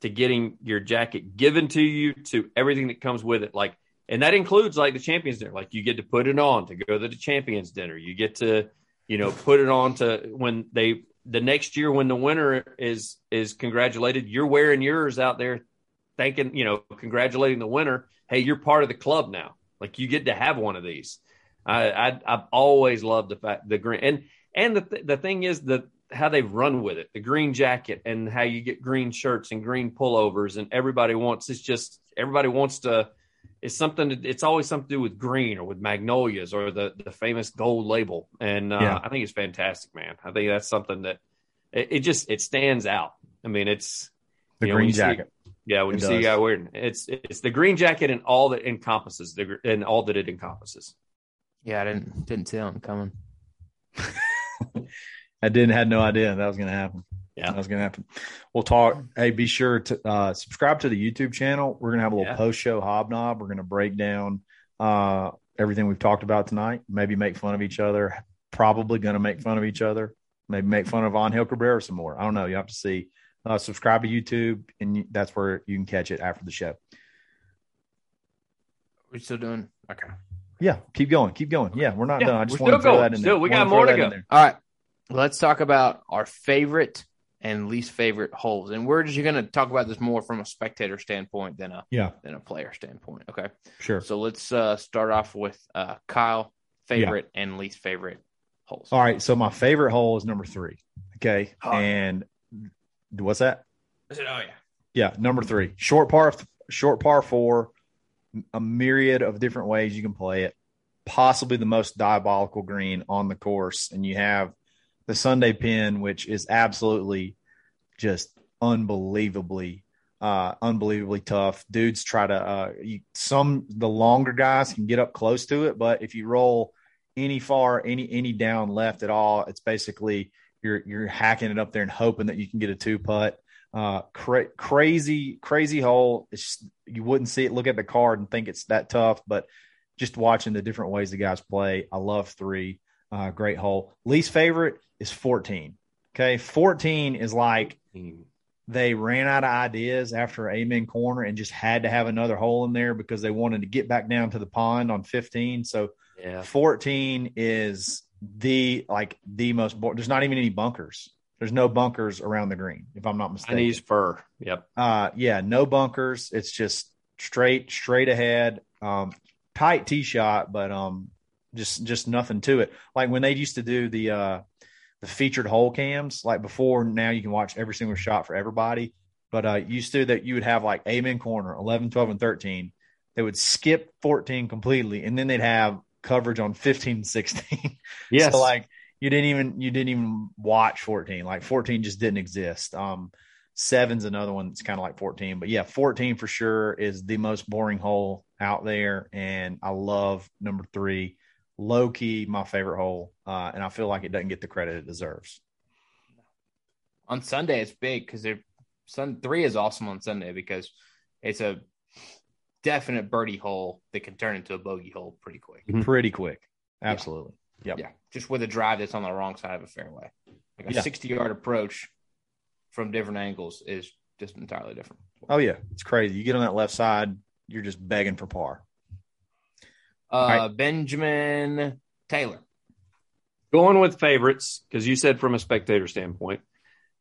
to getting your jacket given to you to everything that comes with it, like and that includes like the champions dinner. Like you get to put it on to go to the champions dinner. You get to you know put it on to when they the next year when the winner is is congratulated, you're wearing yours out there, thanking you know congratulating the winner. Hey, you're part of the club now. Like you get to have one of these. I, I I've always loved the fact the green and and the th- the thing is the how they've run with it, the green jacket and how you get green shirts and green pullovers and everybody wants it's just everybody wants to it's something that, it's always something to do with green or with magnolias or the the famous gold label and uh, Yeah. I think it's fantastic, man. I think that's something that it, it just it stands out. I mean, it's the know, green jacket. Yeah, when It you see a does. guy wearing it's it's the green jacket and all that encompasses the and all that it encompasses. Yeah, I didn't didn't see that coming. I didn't had no idea that was going to happen. Yeah. that was going to happen. We'll talk. Hey, be sure to uh, subscribe to the YouTube channel. We're going to have a little Yeah. post show hobnob. We're going to break down uh, everything we've talked about tonight. Maybe make fun of each other. Probably going to make fun of each other. Maybe make fun of Von Hilkerbeer some more. I don't know. You have to see. Uh, subscribe to YouTube, and that's where you can catch it after the show. We're still doing okay. Yeah, keep going, keep going. Yeah, we're not Yeah, done. I just want to throw going. that in Still, there. we got more to go. All right, let's talk about our favorite and least favorite holes, and we're just going to talk about this more from a spectator standpoint than a Yeah, than a player standpoint. Okay, sure. so let's uh, start off with uh, Kyle favorite and least favorite holes. All right. So my favorite hole is number three. Okay. Oh. And what's that? I said, oh yeah, Yeah, number three. Short par short par four, a myriad of different ways you can play it. Possibly the most diabolical green on the course. And you have the Sunday pin, which is absolutely just unbelievably uh unbelievably tough. Dudes try to uh you, some the longer guys can get up close to it, but if you roll any far, any any down left at all, it's basically you're you're hacking it up there and hoping that you can get a two putt. Uh, cra- crazy, crazy hole. It's just, you wouldn't see it. Look at the card and think it's that tough, but just watching the different ways the guys play, I love three. Uh, great hole. Least favorite is 14. Okay, 14 is like they ran out of ideas after Amen Corner and just had to have another hole in there because they wanted to get back down to the pond on 15. So Yeah. 14 is the like the most. Bo- There's not even any bunkers. There's no bunkers around the green, if I'm not mistaken. Chinese fir. Yep. Uh, yeah, no bunkers. It's just straight, straight ahead. Um, tight tee shot, but um, just just nothing to it. Like when they used to do the uh the featured hole cams, like before. Now you can watch every single shot for everybody. But uh, used to that you would have like amen corner 11, 12, and 13. They would skip 14 completely, and then they'd have coverage on 15, 16. Yes. So like you didn't even you didn't even watch 14. Like 14 just didn't exist. Um seven's another one that's kind of like 14. But yeah, 14 for sure is the most boring hole out there. And I love number three. Low key, my favorite hole. Uh, and I feel like it doesn't get the credit it deserves. on Sunday it's big because they're Sun three is awesome on Sunday because it's a definite birdie hole that can turn into a bogey hole pretty quick. Mhm. Pretty quick. Absolutely. Yep. Yeah, just with a drive that's on the wrong side of a fairway, like a Yeah. sixty yard approach from different angles is just entirely different. Oh yeah. It's crazy. You get on that left side, you're just begging for par. Uh, right. Benjamin Taylor. Going with favorites because you said from a spectator standpoint,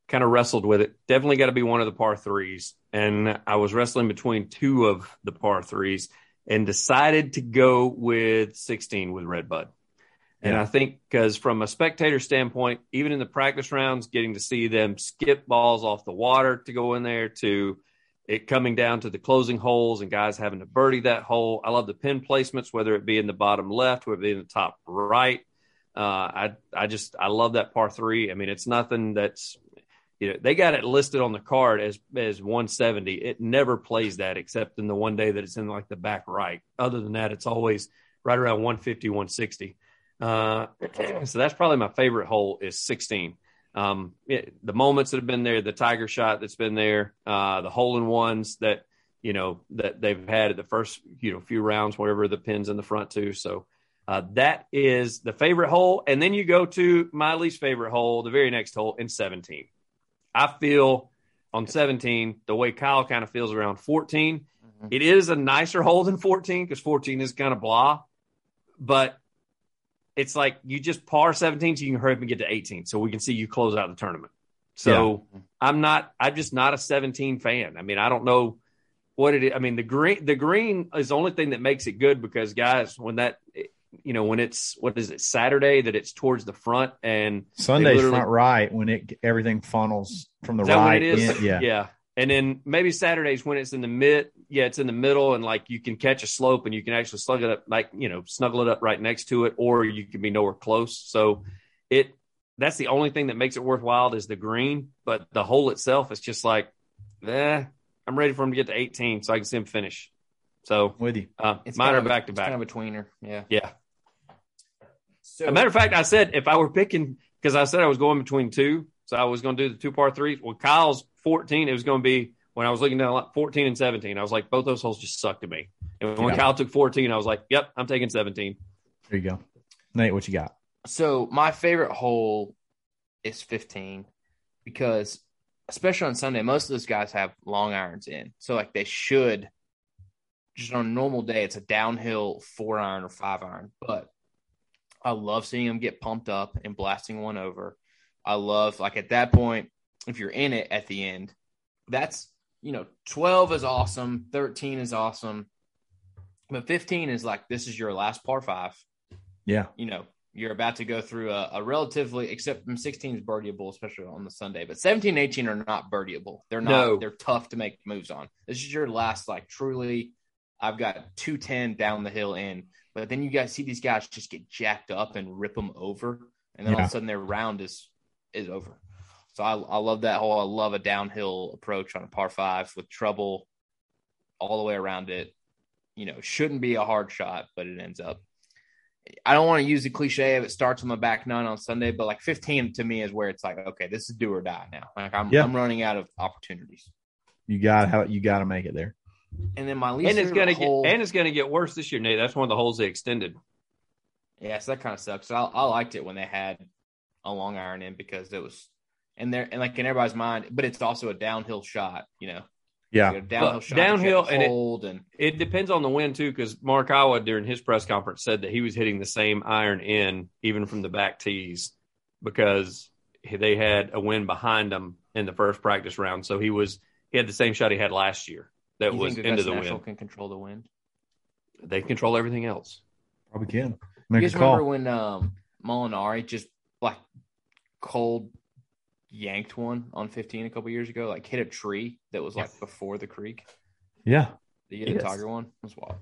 kind of wrestled with it. Definitely got to be one of the par threes, and I was wrestling between two of the par threes, and decided to go with 16 with Red Bud. And Yeah. I think because from a spectator standpoint, even in the practice rounds, getting to see them skip balls off the water to go in there to it coming down to the closing holes and guys having to birdie that hole. I love the pin placements, whether it be in the bottom left, whether it be in the top right. Uh, I I just I love that par three. I mean, it's nothing that's you know they got it listed on the card as as 170. It never plays that except in the one day that it's in like the back right. Other than that, it's always right around 150, 160. Uh, so that's probably my favorite hole is 16. Um, it, the moments that have been there, the tiger shot that's been there, uh, the hole in ones that you know that they've had at the first you know few rounds, whatever the pins in the front too. So uh, that is the favorite hole, and then you go to my least favorite hole, the very next hole in 17. I feel on 17 the way Kyle kind of feels around 14. Mm-hmm. It is a nicer hole than 14 because 14 is kind of blah, but it's like you just par 17 so you can hurry up and get to 18 so we can see you close out the tournament. So I'm not, I'm just not a 17 fan. I mean, I don't know what it is. I mean, the green, the green is the only thing that makes it good because guys, when that, you know, when it's, what is it, Saturday that it's towards the front and they Sunday's front right when it everything funnels from the Is that what right. it is? in- yeah. Yeah. And then maybe Saturdays when it's in the mid, yeah, it's in the middle and like you can catch a slope and you can actually slug it up, like, you know, snuggle it up right next to it, or you can be nowhere close. So it, that's the only thing that makes it worthwhile is the green, but the hole itself is just like, eh, I'm ready for him to get to 18 so I can see him finish. So with you. uh, It's mine kind are of a- back to it's back. Kind of a tweener. Yeah. yeah. So a matter of fact, I said if I were picking, because I said I was going between two, so I was going to do the two par threes. Well, Kyle's 14, it was going to be when I was looking down 14 and 17. I was like, both those holes just sucked to me. And when Yeah. Kyle took 14, I was like, yep, I'm taking 17. There you go. Nate, what you got? So my favorite hole is 15 because especially on Sunday, most of those guys have long irons in. So like they should just on a normal day, it's a downhill four iron or five iron. But I love seeing them get pumped up and blasting one over. I love like at that point, if you're in it at the end, that's you know, 12 is awesome, 13 is awesome. But 15 is like this is your last par five Yeah. you know, you're about to go through a, a relatively, except 16 is birdieable, especially on the Sunday, but 17 18 are not birdieable. They're not, No. they're tough to make moves on. This is your last, like, truly, I've got 210 down the hill in, but then you guys see these guys just get jacked up and rip them over, and then all of a sudden their round is is over. So I, I love that whole, I love a downhill approach on a par five with trouble all the way around it. You know, shouldn't be a hard shot, but it ends up. I don't want to use the cliche of it starts on my back nine on Sunday, but like 15 to me is where it's like, okay, this is do or die now. Like I'm, Yeah. I'm running out of opportunities. You got how you got to make it there. And then my least And it's gonna hole, get and it's gonna get worse this year, Nate. That's one of the holes they extended. yeah, so that kind of sucks. I, I liked it when they had a long iron in because it was, and there and like in everybody's mind, but it's also a downhill shot, you know, Yeah. You got a downhill shot, that you have downhill and it- and It depends on the wind too, because Max Homa during his press conference said that he was hitting the same iron in even from the back tees because they had a wind behind him in the first practice round. So he was he had the same shot he had last year that you was think into the National wind. can control the wind. They control everything else. Probably can. You guys a call. remember when um, Molinari just like cold yanked one on 15 a couple years ago, like hit a tree that was like before the creek. yeah. The Ian Yes. Tiger one was wild.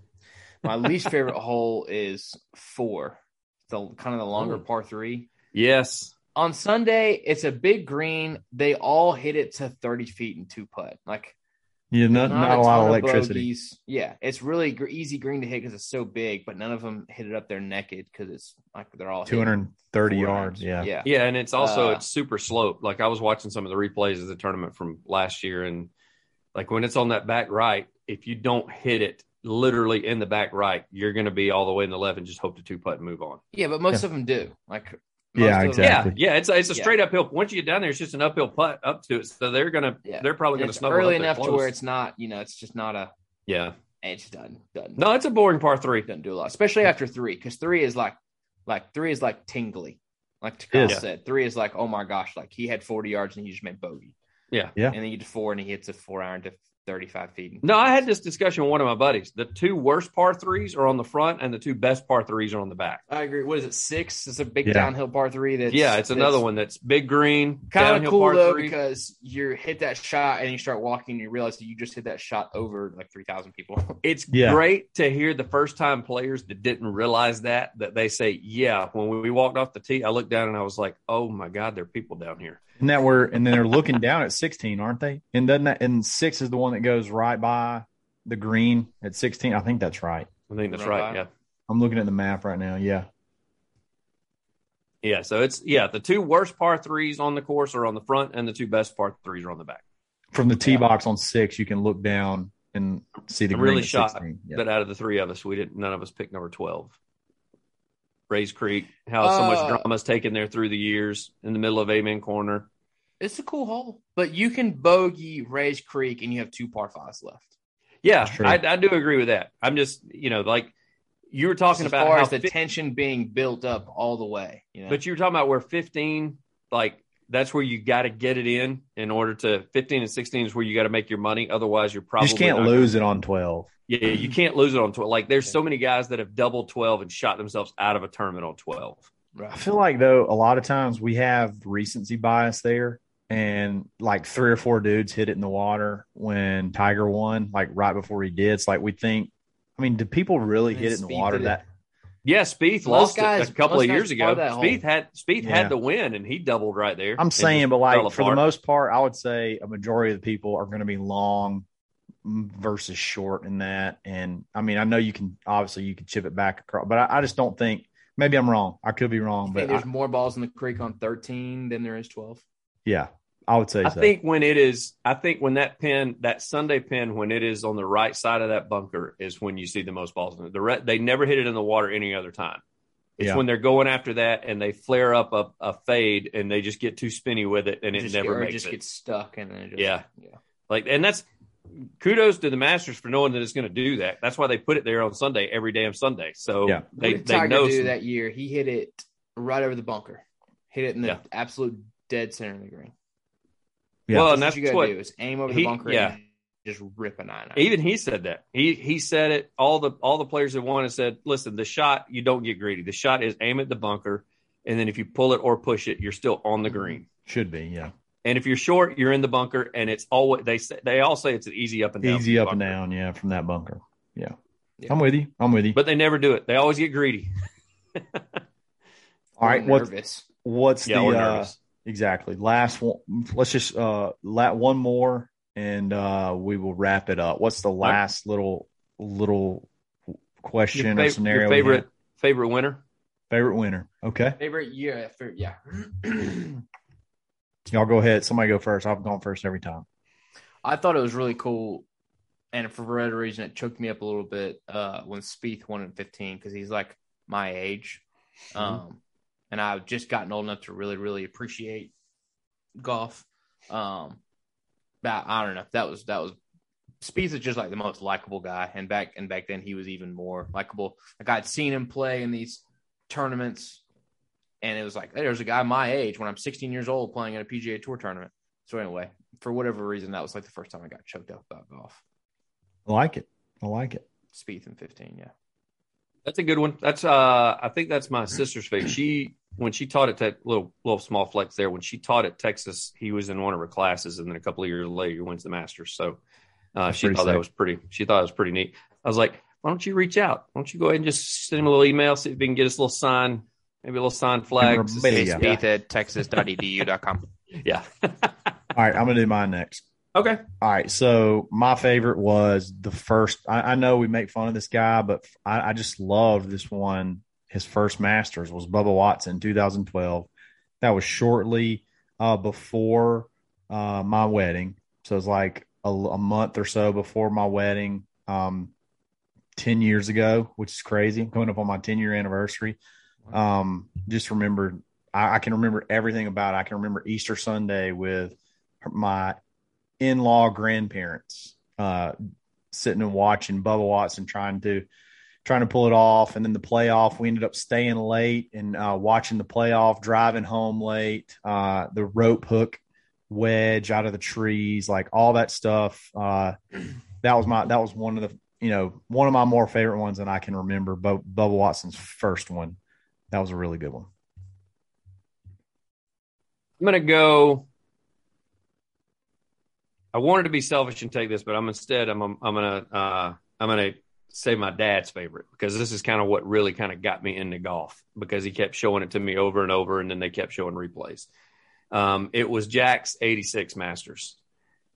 My least favorite hole is four, the kind of the longer Ooh. par three. Yes. On Sunday, it's a big green. They all hit it to 30 feet and two putt. Like Yeah. Not, there's not, a lot of electricity. bogeys. Yeah, it's really gr- easy green to hit because it's so big, but none of them hit it up there naked because it's like they're all 230 four yards. Yeah. yeah. Yeah, and it's also Uh, it's super slope. Like I was watching some of the replays of the tournament from last year, and like when it's on that back right, if you don't hit it literally in the back right, you're going to be all the way in the left and just hope to two putt and move on. Yeah, but most Yeah. of them do. Like, Yeah, most of exactly. Yeah, yeah, it's a, it's a Yeah. straight uphill. Once you get down there, it's just an uphill putt up to it. So they're gonna Yeah. they're probably And gonna it's snuggle early up there enough to where it's not, you know, it's just not a. yeah. It just doesn't doesn't No, it's a boring par three. doesn't do a lot, especially after three, because three is like, like three is like tingly. Like Takal Yes. said, three is like, oh my gosh, like he had forty yards and he just made bogey. Yeah. Yeah. and then you get to four and he hits a four iron to thirty-five feet. No, I had this discussion with one of my buddies. The two worst par threes are on the front, and the two best par threes are on the back. I agree. What is it? Six? It's a big Yeah. downhill par three. That's yeah, it's another one that's big green, Kind of cool par though three. because you hit that shot and you start walking and you realize that you just hit that shot over like three thousand people. It's Yeah. great to hear the first time players that didn't realize that that they say, "Yeah." When we walked off the tee, I looked down and I was like, "Oh my god, there are people down here." And that we're and then they're looking down at 16, aren't they? And doesn't that and six is the one that goes right by the green at 16. I think that's right. I think that's Right right. Yeah, I'm looking at the map right now. Yeah. Yeah, so it's yeah, the two worst par threes on the course are on the front, and the two best par threes are on the back. From the tee box on six, you can look down and see the I'm green really at shocked 16. Yeah. that out of the three of us, we didn't. None of us picked number twelve. Rae's Creek, how so much Uh, drama's taken there through the years in the middle of Amen Corner. It's a cool hole, but you can bogey Rae's Creek and you have two par fives left. Yeah, I, I do agree with that. I'm just, you know, like you were talking as about far how as the fi- tension being built up all the way. You know? But you were talking about where 15, like that's where you got to get it in in order to 15 and 16 is where you got to make your money. Otherwise, you're You probably just can't not lose it on 12. Yeah, you can't lose it on 12. Like there's so many guys that have doubled 12 and shot themselves out of a tournament on 12. I feel like though a lot of times we have recency bias there, and like three or four dudes hit it in the water when Tiger won, like right before he did. It's like we think. I mean, did people really And hit it in the water? did it. That Yeah, Spieth lost guys- it a couple of years ago. par. Spieth had Spieth Yeah. had the win and he doubled right there. I'm saying, but like for the most part, I would say a majority of the people are going to be long versus short in that. And I mean, I know you can obviously you can chip it back across, but I, I just don't think. Maybe I'm wrong. I could be wrong, I but think I, there's more balls in the creek on 13 than there is 12. yeah, I would say I so. think when it is, I think when that pin, that Sunday pin, when it is on the right side of that bunker, is when you see the most balls in it. The re- they never hit it in the water any other time. It's Yeah. when they're going after that and they flare up a, a fade and they just get too spinny with it and it just, never or makes just it. gets stuck and then it just, Yeah. yeah. Like, and that's kudos to the Masters for knowing that it's going to do that. That's why they put it there on Sunday every damn Sunday. So Yeah. they, what did they Tiger know. do that year? He hit it right over the bunker, hit it in the Yeah. absolute dead center of the green. Yeah. Well, That's and what that's you gotta what do is aim over he- the bunker yeah. and just rip a nine. out. even he said that he he said it all the all the players that won have said listen the shot you don't get greedy the shot is aim at the bunker and then if you pull it or push it you're still on the Mm-hmm. green should be yeah. and if you're short you're in the bunker and it's always they say they all say it's an easy up and down Easy up the and down, yeah, from that bunker. Yeah. Yeah. I'm with you. I'm with you. but they never do it they always get greedy All right, Or what's nervous. what's yeah the we're uh, nervous exactly last one? Let's just uh la one more and uh we will wrap it up. What's the last little little question your, or scenario? your favorite favorite winner favorite winner? Okay, Favorite year? For, yeah. y'all go ahead. Somebody go first. I've gone first every time. I thought it was really cool, and for whatever reason, it choked me up a little bit uh, when Spieth won at 15 because he's like my age, um, and I've just gotten old enough to really, really appreciate golf. Um, but I don't know. That was that was Spieth is just like the most likable guy, and back and back then he was even more likable. Like I'd seen him play in these tournaments, and it was like there's a guy my age when I'm 16 years old playing at a PGA Tour tournament. So anyway, for whatever reason, that was like the first time I got choked up about golf. I like it. I like it. Spieth in 15, yeah. That's a good one. That's uh I think that's my sister's favorite. She when she taught at Tech little little small flex there, when she taught at Texas, he was in one of her classes and then a couple of years later he wins the masters. So uh she pretty thought that was pretty she thought it was pretty neat. I was like, why don't you reach out? Why don't you go ahead and just send him a little email, see if we can get us a little sign, maybe a little sign flag. Memorabilia. Yeah. Spieth at texas.edu.com. yeah. All right, I'm gonna do mine next. Okay. All right, so my favorite was the first. I, I know we make fun of this guy, but I, I just loved this one. His first Masters was Bubba Watson, 2012. That was shortly uh, before uh, my wedding, so it was like a, a month or so before my wedding, um, ten years ago, which is crazy. I'm coming up on my 10 year anniversary. Um, just remember, I, I can remember everything about it. I can remember Easter Sunday with my in-law grandparents uh sitting and watching Bubba Watson trying to trying to pull it off. And then the playoff we ended up staying late and uh watching the playoff driving home late uh the rope hook wedge out of the trees like all that stuff. Uh that was my that was one of the you know one of my more favorite ones that I can remember. Bub- Bubba Watson's first one. That was a really good one. I'm gonna go. I wanted to be selfish and take this, but I'm instead I'm I'm gonna uh, I'm gonna say my dad's favorite because this is kind of what really kind of got me into golf because he kept showing it to me over and over, and then they kept showing replays. Um, it was Jack's '86 Masters,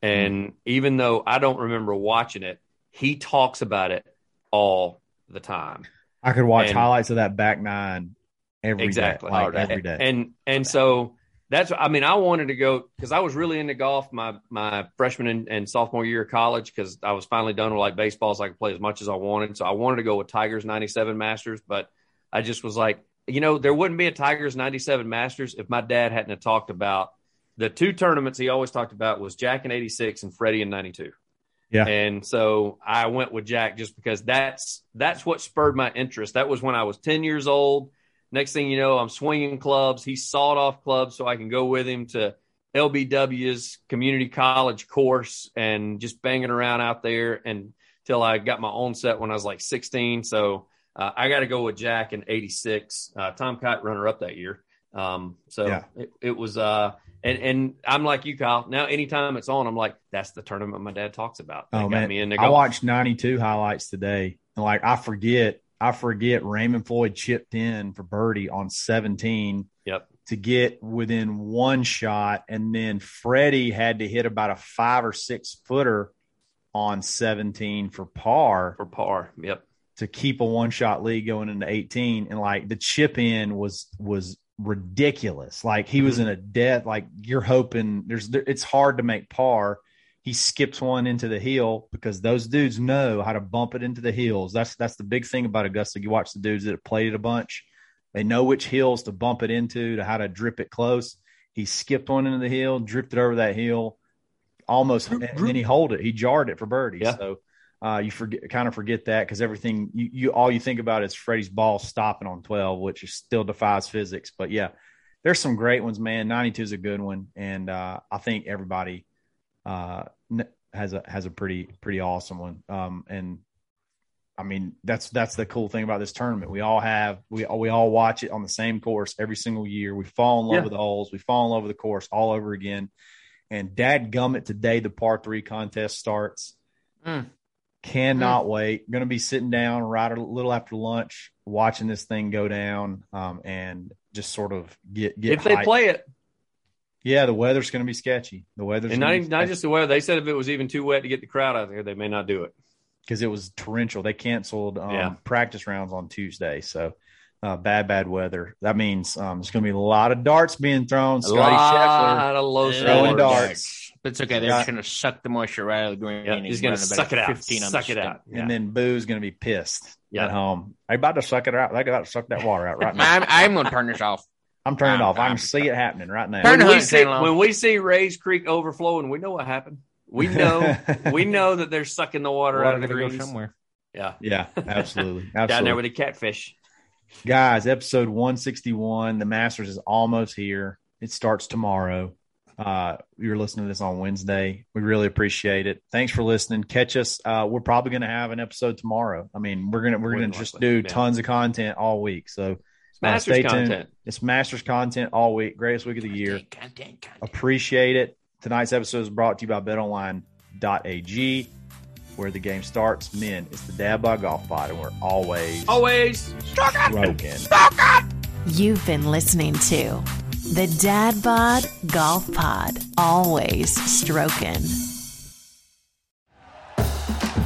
and even though I don't remember watching it, he talks about it all the time. I could watch And- highlights of that back nine every day, exactly like every day. and and so that's i mean i wanted to go because i was really into golf my my freshman and, and sophomore year of college because i was finally done with like baseball so i could play as much as i wanted. So i wanted to go with tigers 97 masters but i just was like you know there wouldn't be a tigers 97 masters if my dad hadn't have talked about the two tournaments he always talked about was jack in 86 and freddie in 92 Yeah. and so i went with jack just because that's that's what spurred my interest. That was when i was 10 years old Next thing you know, I'm swinging clubs. He sawed off clubs so I can go with him to LBW's community college course and just banging around out there until I got my own set when I was like 16. So uh, I got to go with Jack in 86. Uh, Tom Kite runner up that year. Um, so Yeah. it, it was, uh, and, and I'm like you, Kyle. Now, anytime it's on, I'm like, that's the tournament my dad talks about. That Oh man, I watched 92 highlights today, and like I forget, I forget Raymond Floyd chipped in for birdie on 17 Yep. to get within one shot, and then Freddie had to hit about a five or six footer on 17 for par for par. Yep. to keep a one shot lead going into 18 and like the chip in was was ridiculous like he was mm-hmm. in a death like you're hoping there's there, it's hard to make par he skips one into the hill because those dudes know how to bump it into the hills. That's that's the big thing about augusta. You watch the dudes that have played it a bunch. They know which hills to bump it into to how to drip it close. He skipped one into the hill drifted over that hill almost and then he hold it. He jarred it for birdie. Yeah. so uh, you forget kind of forget that because everything you, you all you think about is Freddie's ball stopping on 12, which is still defies physics. But yeah, there's some great ones, man. 92 is a good one, and uh, I think everybody uh, n- has a has a pretty pretty awesome one. Um, and I mean that's that's the cool thing about this tournament. We all have we all, we all watch it on the same course every single year. We fall in love Yeah. with the holes. We fall in love with the course all over again. And dad gummit today, the par three contest starts. Mm. Cannot wait. Going to be sitting down right a little after lunch, watching this thing go down, um, and just sort of get get. If they play it, yeah, the weather's going to be sketchy. The weather's and not, even- not just the weather. They said if it was even too wet to get the crowd out there, they may not do it. because it was torrential. They canceled um, Yeah. practice rounds on Tuesday, so uh, bad bad weather. That means um, there's going to be a lot of darts being thrown. A Scotty lot of low Yeah. Throwing scores. darts. But it's okay. They're Yeah. just going to suck the moisture right out of the green. Yeah, he's he's going to suck it out. 15 on the Suck it out. Yeah. and then Boo's going to be pissed Yeah. at home. They about to suck it out. They about to suck that water out right now. I'm, I'm going to turn this off. I'm turning it I'm- off. I can I'm- see it happening right now. When we see channel when we see Rae's Creek overflowing, we know what happened. We know we know that they're sucking the water out of the Water go greens. somewhere. Yeah, Yeah, absolutely. absolutely. down there with the catfish. Guys, episode 161. The Masters is almost here. It starts tomorrow. Uh, you're listening to this on Wednesday. We really appreciate it. Thanks for listening. Catch us. Uh, we're probably going to have an episode tomorrow. I mean, we're gonna we're gonna than just likely, do yeah. tons of content all week. So It's Masters stay tuned. it's Masters content all week. Greatest week of the year. Content, content, content. Appreciate it. Tonight's episode is brought to you by BetOnline.ag, where the game starts. Men, it's the Dad Bod Golf Pod, and we're always Always. broken. You've been listening to the Dad Bod Golf Pod, always stroking.